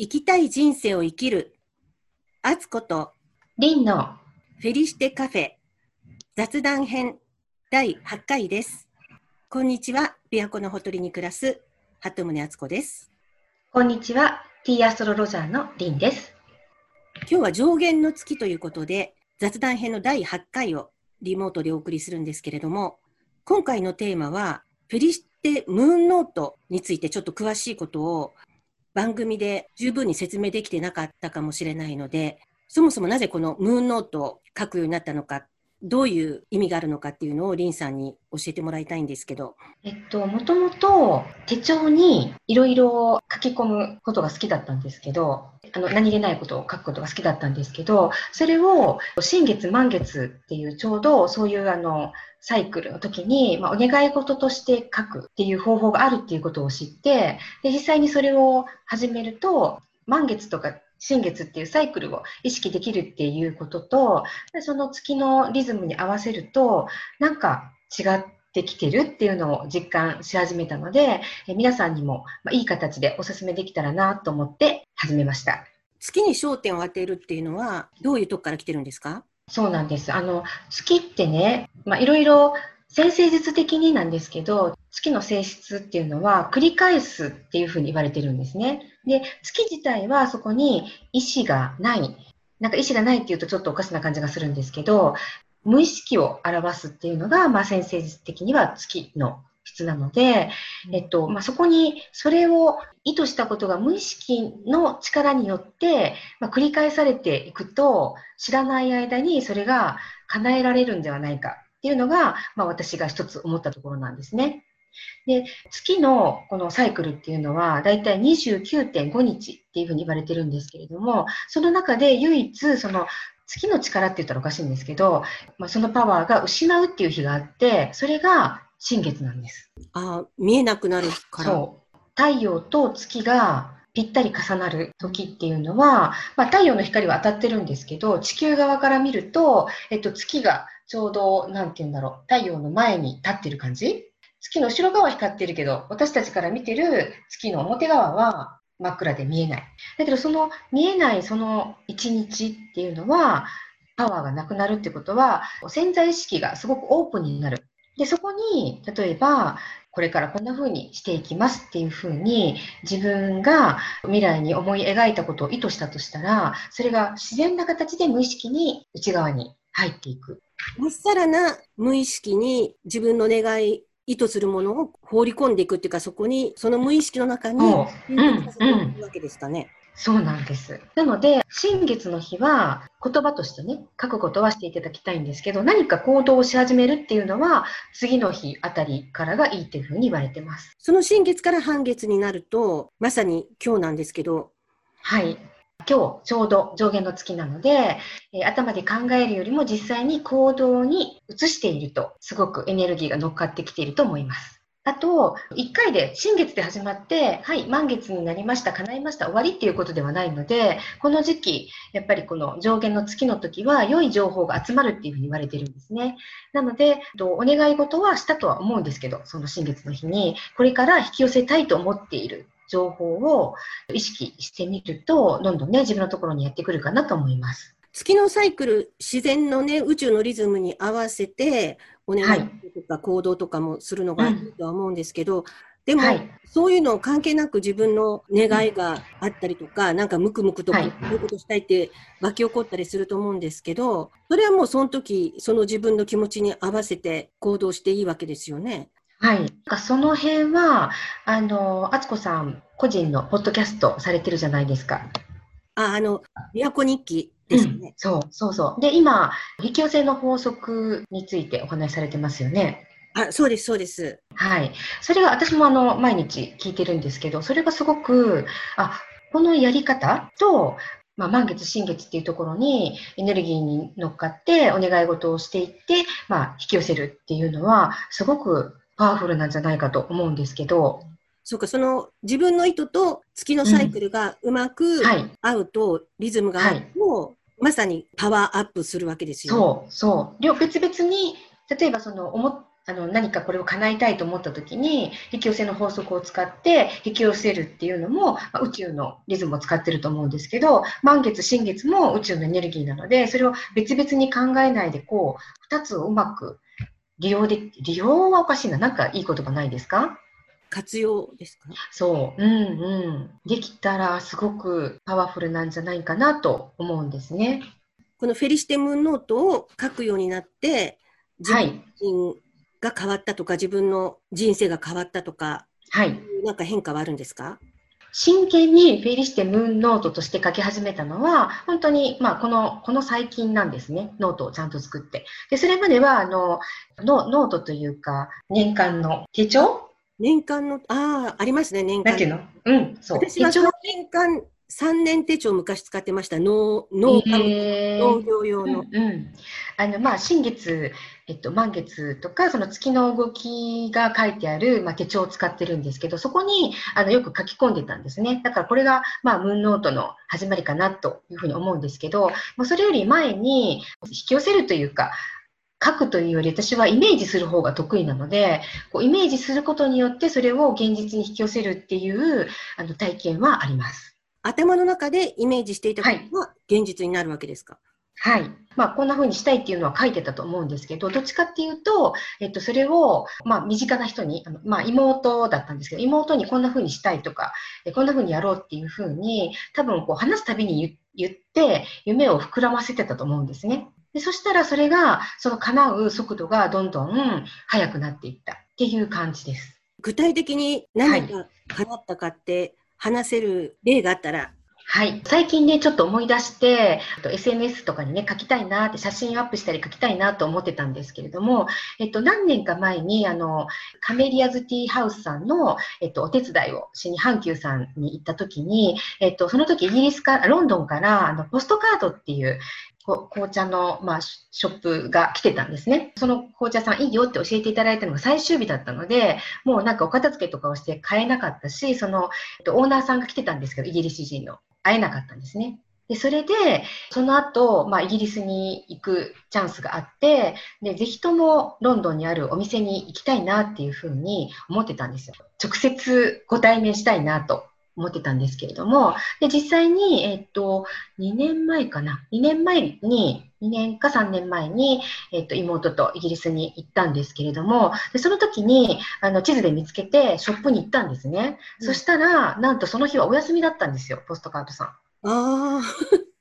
生きたい人生を生きる。あつことリンのフェリシテカフェ雑談編第8回です。こんにちは。琵琶湖のほとりに暮らす鳩宗敦子です。こんにちは。ティーアストロロジャーのリンです。今日は上限の月ということで雑談編の第8回をリモートでお送りするんですけれども、今回のテーマはフェリシテムーンノートについてちょっと詳しいことを番組で十分に説明できてなかったかもしれないので、そもそもなぜこのムーンノートを書くようになったのか、どういう意味があるのかっていうのをリンさんに教えてもらいたいんですけど。えっと、もともと手帳にいろいろ書き込むことが好きだったんですけど、あの何気ないことを書くことが好きだったんですけど、それを新月満月っていうちょうどそういうあのサイクルの時に、まあ、お願い事として書くっていう方法があるっていうことを知って、で実際にそれを始めると、満月とか新月っていうサイクルを意識できるっていうことと、でその月のリズムに合わせると、なんか違ってきてるっていうのを実感し始めたので、え皆さんにも、まあ、いい形でお勧めできたらなと思って始めました。月に焦点を当てるっていうのはどういうとこから来てるんですか？そうなんです。あの、月ってね、まあ、いろいろ先生術的になんですけど、月の性質っていうのは繰り返すっていうふうに言われてるんですね。で、月自体はそこに意志がない。なんか意志がないっていうとちょっとおかしな感じがするんですけど、無意識を表すっていうのが、まあ、先生術的には月の質なので、えっと、まあ、そこにそれを意図したことが無意識の力によって、まあ、繰り返されていくと、知らない間にそれが叶えられるんではないかっていうのが、まあ、私が一つ思ったところなんですね。で、月のこのサイクルっていうのは、だいたい29.5日っていうふうに言われてるんですけれども、その中で唯一、その月の力って言ったらおかしいんですけど、まあ、そのパワーが失うっていう日があって、それが新月なんです。あ見えなくなるから。そう。太陽と月がぴったり重なる時っていうのは、まあ、太陽の光は当たってるんですけど、地球側から見ると、えっと、月がちょうど、なんて言うんだろう、太陽の前に立ってる感じ？月の後ろ側は光ってるけど、私たちから見てる月の表側は真っ暗で見えない。だけど、その見えないその一日っていうのは、パワーがなくなるってことは、潜在意識がすごくオープンになる。で、そこに、例えば、これからこんな風にしていきますっていう風に自分が未来に思い描いたことを意図したとしたら、それが自然な形で無意識に内側に入っていく。まっさらな無意識に自分の願い、意図するものを放り込んでいくっていうか、そこに、その無意識の中にわけですかね。そうなんです。なので、新月の日は言葉としてね、書くことはしていただきたいんですけど、何か行動をし始めるっていうのは、次の日あたりからがいいっていうふうに言われてます。その新月から半月になると、まさに今日なんですけど、はい。今日ちょうど上限の月なので、え頭で考えるよりも実際に行動に移していると、すごくエネルギーが乗っかってきていると思います。あと、1回で新月で始まって、はい、満月になりました、叶いました、終わりっていうことではないので、この時期、やっぱりこの上限の月の時は、良い情報が集まるっていうふうに言われてるんですね。なので、お願い事はしたとは思うんですけど、その新月の日に、これから引き寄せたいと思っている情報を意識してみると、どんどんね、自分のところにやってくるかなと思います。月のサイクル、自然のね、宇宙のリズムに合わせて、お願いとか行動とかもするのがいいとは思うんですけど、でも、はい。そういうのを関係なく自分の願いがあったりとか、なんかムクムクとはい。こういうことしたいって湧き起こったりすると思うんですけど、それはもうその時、その自分の気持ちに合わせて行動していいわけですよね。はい。なんかその辺は、あの、あつこさん、個人のポッドキャストされてるじゃないですか。あ、あの、都日記ですよね。そう、そうそう。で、今、引き寄せの法則についてお話しされてますよね。あ、そうです、そうです。はい。それが私もあの、毎日聞いてるんですけど、それがすごく、あ、このやり方と、まあ、満月、新月っていうところにエネルギーに乗っかってお願い事をしていって、まあ、引き寄せるっていうのは、すごくパワフルなんじゃないかと思うんですけど、そうか、その自分の意図と月のサイクルがうまくはい。合うと、リズムが合うと、まさにパワーアップするわけですよ。そう、そう。両別々に、例えばその思っあの何かこれを叶えたいと思った時に引き寄せの法則を使って引き寄せるっていうのも、まあ、宇宙のリズムを使ってると思うんですけど満月新月も宇宙のエネルギーなのでそれを別々に考えないでこう2つをうまく利用で利用はおかしいななんかいい言葉ないですか？活用ですか？そう、うんうん。できたらすごくパワフルなんじゃないかなと思うんですね。このフェリシテムノートを書くようになって、自分が変わったとか、はい、自分の人生が変わったとか、はい。なんか変化はあるんですか？真剣にフェリシテムーンノートとして書き始めたのは、本当に、まあ、この、この最近なんですね。ノートをちゃんと作って。で、それまでは、あの、ノノートというか、年間の手帳？年間の、ああ、ありますね、年間。だけの？うん、そう。私は年間3年手帳昔使ってました。農農家、農業用の。うん、うん、あの、まあ、新月、えっと、満月とか、その月の動きが書いてある、まあ、手帳を使ってるんですけど、そこに、あの、よく書き込んでたんですね。だからこれが、まあ、ムーンノートの始まりかなというふうに思うんですけど、まあ、それより前に引き寄せるというか、書くというより私はイメージする方が得意なので、こうイメージすることによってそれを現実に引き寄せるっていうあの体験はあります。頭の中でイメージしていたことが現実になるわけですか、はい。まあ、こんな風にしたいっていうのは書いてたと思うんですけど、どっちかっていうと、えっと、それを、まあ、身近な人に、あのまあ、妹だったんですけど、妹にこんな風にしたいとか、こんな風にやろうっていう風に、多分こう話すたびに言って、夢を膨らませてたと思うんですね。でそしたらそれが、その叶う速度がどんどん速くなっていったっていう感じです。具体的に何が叶ったかって、話せる例があったらはい。最近ね、ちょっと思い出して、SNS とかにね、書きたいなって、写真をアップしたり書きたいなと思ってたんですけれども、えっと、何年か前に、あの、カメリアズティーハウスさんの、えっと、お手伝いをしに、阪急さんに行った時に、えっと、その時イギリスから、ロンドンから、あの、ポストカードっていう、紅茶の、まあ、ショップが来てたんですね。その紅茶さんいいよって教えていただいたのが最終日だったので、もうなんかお片付けとかをして買えなかったし、その、えっと、オーナーさんが来てたんですけど、イギリス人の。会えなかったんですね。で、それで、その後、まあ、イギリスに行くチャンスがあって、で、ぜひともロンドンにあるお店に行きたいなっていうふうに思ってたんですよ。直接ご対面したいなと思ってたんですけれども、で、実際に、えっと、2年前かな？2年前に、2年か3年前に、えっと、妹とイギリスに行ったんですけれども、でその時に、あの、地図で見つけて、ショップに行ったんですね。うん、そしたら、なんとその日はお休みだったんですよ、ポストカードさん。ああ。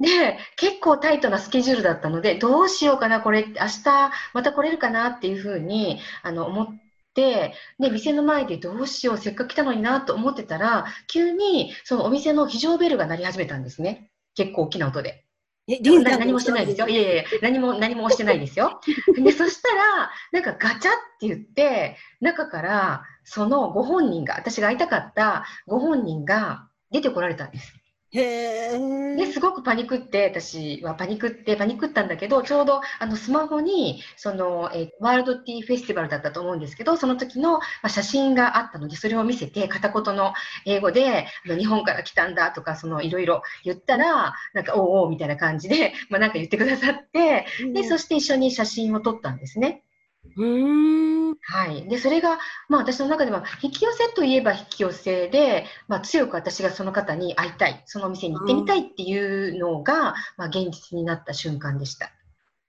で、結構タイトなスケジュールだったので、どうしようかな、これ、明日また来れるかなっていうふうに、あの、思って、ね、店の前でどうしよう、せっかく来たのになと思ってたら、急にそのお店の非常ベルが鳴り始めたんですね。結構大きな音で。え、何もしてないですよ。いやいや何も、何も押してないですよ。で、そしたら、なんかガチャって言って、中から、そのご本人が、私が会いたかったご本人が出てこられたんです。へですごくパニックって私はパニックってパニックったんだけどちょうどあのスマホにその、えワールドティーフェスティバルだったと思うんですけどその時の、まあ、写真があったの。でそれを見せて片言の英語であの日本から来たんだとかそのいろいろ言ったらなんかおうおうみたいな感じで、まあ、なんか言ってくださってでそして一緒に写真を撮ったんですね。うんはい。で、それが、まあ私の中では、引き寄せといえば引き寄せで、まあ強く私がその方に会いたい、そのお店に行ってみたいっていうのが、まあ現実になった瞬間でした。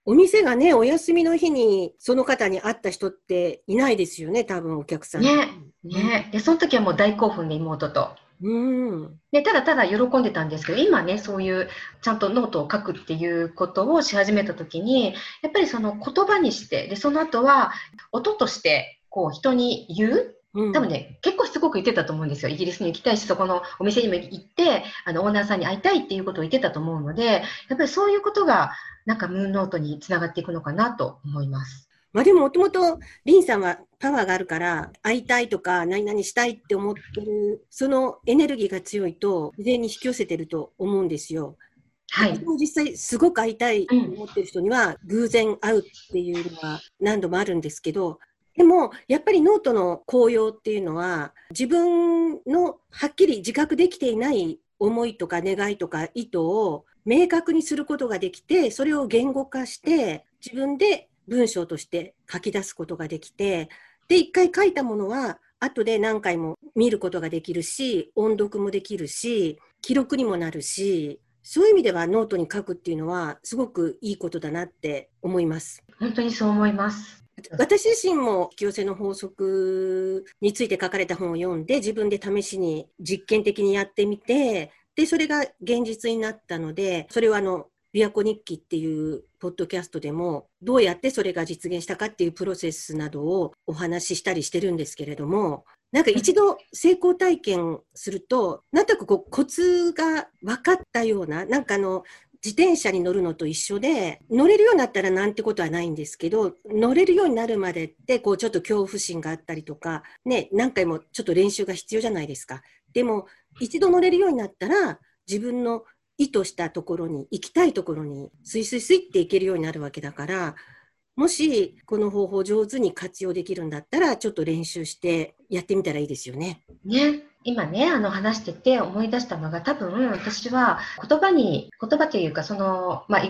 お店がね、お休みの日にその方に会った人っていないですよね、多分お客さん。ね。ね。で、その時はもう大興奮で妹と。うん、でただただ喜んでたんですけど今ねそういうちゃんとノートを書くっていうことをし始めた時にやっぱりその言葉にしてでその後は音としてこう人に言う？多分ね、結構しつこく言ってたと思うんですよ。イギリスに行きたいし、そこのお店にも行って、あの、オーナーさんに会いたいっていうことを言ってたと思うので、やっぱりそういうことが、なんかムーンノートにつながっていくのかなと思います。まあでももともとリンさんはパワーがあるから会いたいとか何々したいって思ってるそのエネルギーが強いと自然に引き寄せてると思うんですよ。はい、実際すごく会いたいと思ってる人には偶然会うっていうのは何度もあるんですけどでもやっぱりノートの効用っていうのは自分のはっきり自覚できていない思いとか願いとか意図を明確にすることができてそれを言語化して自分で文章として書き出すことができて、で、一回書いたものは、後で何回も見ることができるし、音読もできるし、記録にもなるし、そういう意味ではノートに書くっていうのはすごくいいことだなって思います。本当にそう思います。私自身も引き寄せの法則について書かれた本を読んで自分で試しに実験的にやってみてでそれが現実になったのでそれはあの琵琶湖日記っていうポッドキャストでもどうやってそれが実現したかっていうプロセスなどをお話ししたりしてるんですけれどもなんか一度成功体験すると、なんとなくこうコツが分かったような、なんかあの、自転車に乗るのと一緒で、乗れるようになったらなんてことはないんですけど、乗れるようになるまでって、こうちょっと恐怖心があったりとか、ね、何回もちょっと練習が必要じゃないですか。でも、一度乗れるようになったら、自分の意図したところに、行きたいところに、スイスイスイって行けるようになるわけだから、もしこの方法上手に活用できるんだったら、ちょっと練習してやってみたらいいですよね。ね。今ね、あの話してて思い出したのが多分私は言葉に、言葉というかその、まあ、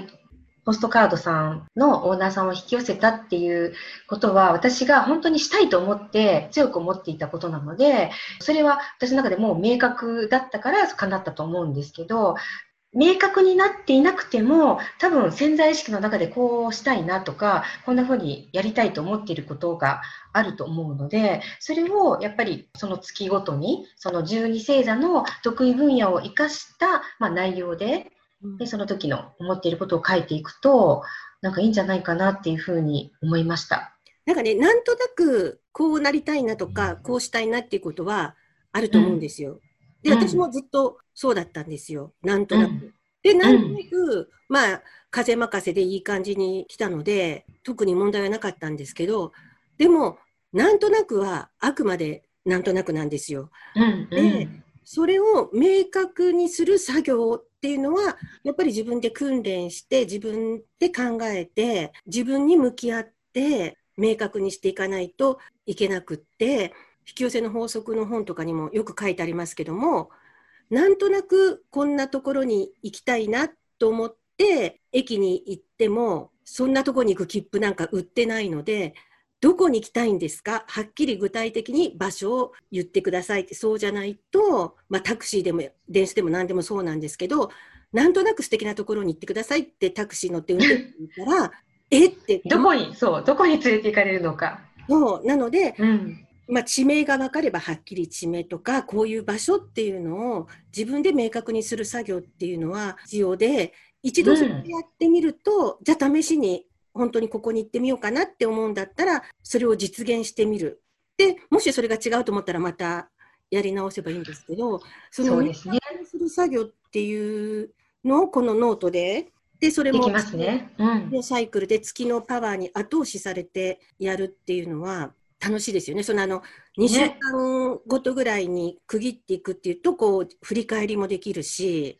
ポストカードさんのオーナーさんを引き寄せたっていうことは私が本当にしたいと思って強く思っていたことなのでそれは私の中でもう明確だったから叶ったと思うんですけど明確になっていなくても、多分潜在意識の中でこうしたいなとか、こんな風にやりたいと思っていることがあると思うので、それをやっぱりその月ごとに、その十二星座の得意分野を生かした、まあ、内容でで、その時の思っていることを書いていくと、なんかいいんじゃないかなっていうふうに思いました。なんかね、なんとなくこうなりたいなとか、こうしたいなっていうことはあると思うんですよ。で、私もずっとそうだったんですよ。なんとなく。うん、で、なんとなく、まあ、風任せでいい感じに来たので、特に問題はなかったんですけど、でも、なんとなくはあくまでなんとなくなんですよ。うんうん、で、それを明確にする作業っていうのは、やっぱり自分で訓練して、自分で考えて、自分に向き合って、明確にしていかないといけなくって、引き寄せの法則の本とかにもよく書いてありますけども、なんとなくこんなところに行きたいなと思って駅に行っても、そんなとこに行く切符なんか売ってないので、どこに行きたいんですか？はっきり具体的に場所を言ってください。って、そうじゃないと、まあ、タクシーでも電車でも何でもそうなんですけど、なんとなく素敵なところに行ってくださいってタクシー乗って運転手に言ったら、え？って。どこに、そう、どこに連れて行かれるのか。そう、なので、うんまあ、地名が分かればはっきり地名とかこういう場所っていうのを自分で明確にする作業っていうのは必要で一度それやってみると、うん、じゃあ試しに本当にここに行ってみようかなって思うんだったらそれを実現してみる。でもしそれが違うと思ったらまたやり直せばいいんですけどその明確にする作業っていうのをこのノートででそれも、ねうん、サイクルで月のパワーに後押しされてやるっていうのは楽しいですよね。そのあの、2週間ごとぐらいに区切っていくっていうと、こう、振り返りもできるし、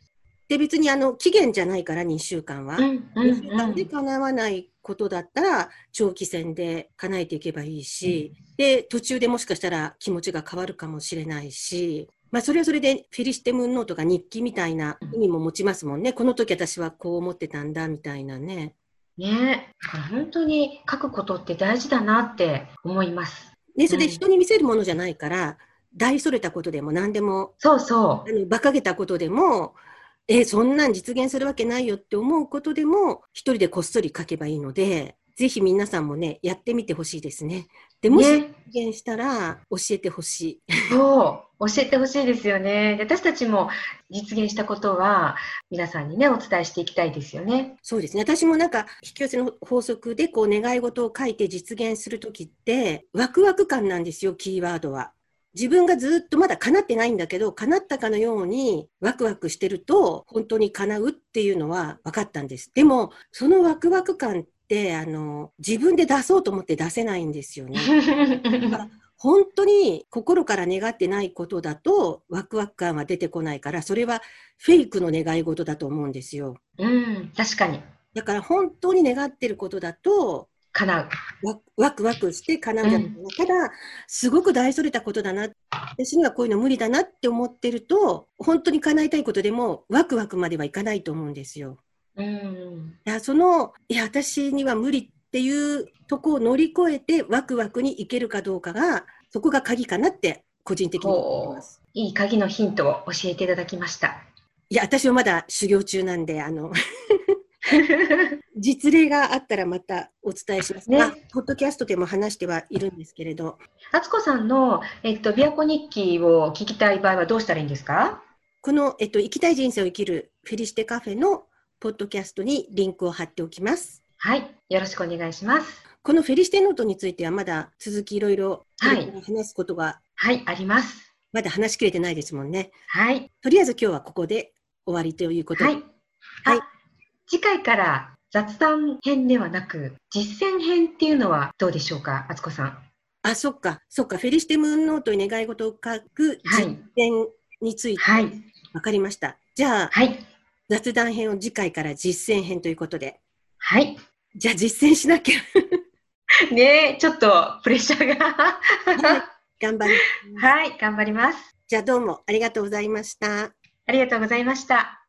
で、別にあの、期限じゃないから、2週間は。2週間で叶わないことだったら、長期戦で叶えていけばいいし、で、途中でもしかしたら気持ちが変わるかもしれないし、まあ、それはそれでフェリシテムーンノートが日記みたいな意味も持ちますもんね。この時私はこう思ってたんだみたいなね。ね本当に書くことって大事だなって思います。ね、それで人に見せるものじゃないから、うん、大それたことでも何でも、そうそう。あの馬鹿げたことでも、えそんなん実現するわけないよって思うことでも、一人でこっそり書けばいいので、ぜひ皆さんもね、やってみてほしいですね。で、もし実現したら教えてほしい。そう、教えてほしいですよね。私たちも実現したことは、皆さんにね、お伝えしていきたいですよね。そうですね。私もなんか、引き寄せの法則で、こう、願い事を書いて実現するときって、ワクワク感なんですよ、キーワードは。自分がずっとまだ叶ってないんだけど、叶ったかのようにワクワクしてると、本当に叶うっていうのは分かったんです。でも、そのワクワク感ってあの自分で出そうと思って出せないんですよね。だから本当に心から願ってないことだとワクワク感は出てこないからそれはフェイクの願い事だと思うんですよ。うん確かに。だから本当に願ってることだと叶う。ワクワクして叶うんじゃないかな、うん、ただ、すごく大それたことだな、私にはこういうの無理だなって思ってると、本当に叶えたいことでも、ワクワクまではいかないと思うんですよ。うん、いやそのいや私には無理っっていうとこを乗り越えてワクワクにいけるかどうかが、そこが鍵かなって個人的に思います。いい鍵のヒントを教えていただきました。いや、私はまだ修行中なんで、あの、実例があったらまたお伝えします。ねまあポッドキャストでも話してはいるんですけれど、敦子さんの、えっと、琵琶湖日記を聞きたい場合はどうしたらいいんですか？この、えっと、生きたい人生を生きるフェリシテカフェのポッドキャストにリンクを貼っておきます。はい。よろしくお願いします。このフェリシテノートについてはまだ続きいろいろはい話すことがはい、あります。まだ話しきれてないですもんね。はい。とりあえず今日はここで終わりということで。はい。はいあ次回から雑談編ではなく、実践編っていうのはどうでしょうか、敦子さん。あ、そっか、そっか、フェリシテムノートに願い事を書くはい実践についてはい。わかりました。じゃあ、はい。雑談編を次回から実践編ということで。はい。じゃあ実践しなきゃ。ねえ、ちょっとプレッシャーが。頑張ります。はい、頑張ります。じゃあどうもありがとうございました。ありがとうございました。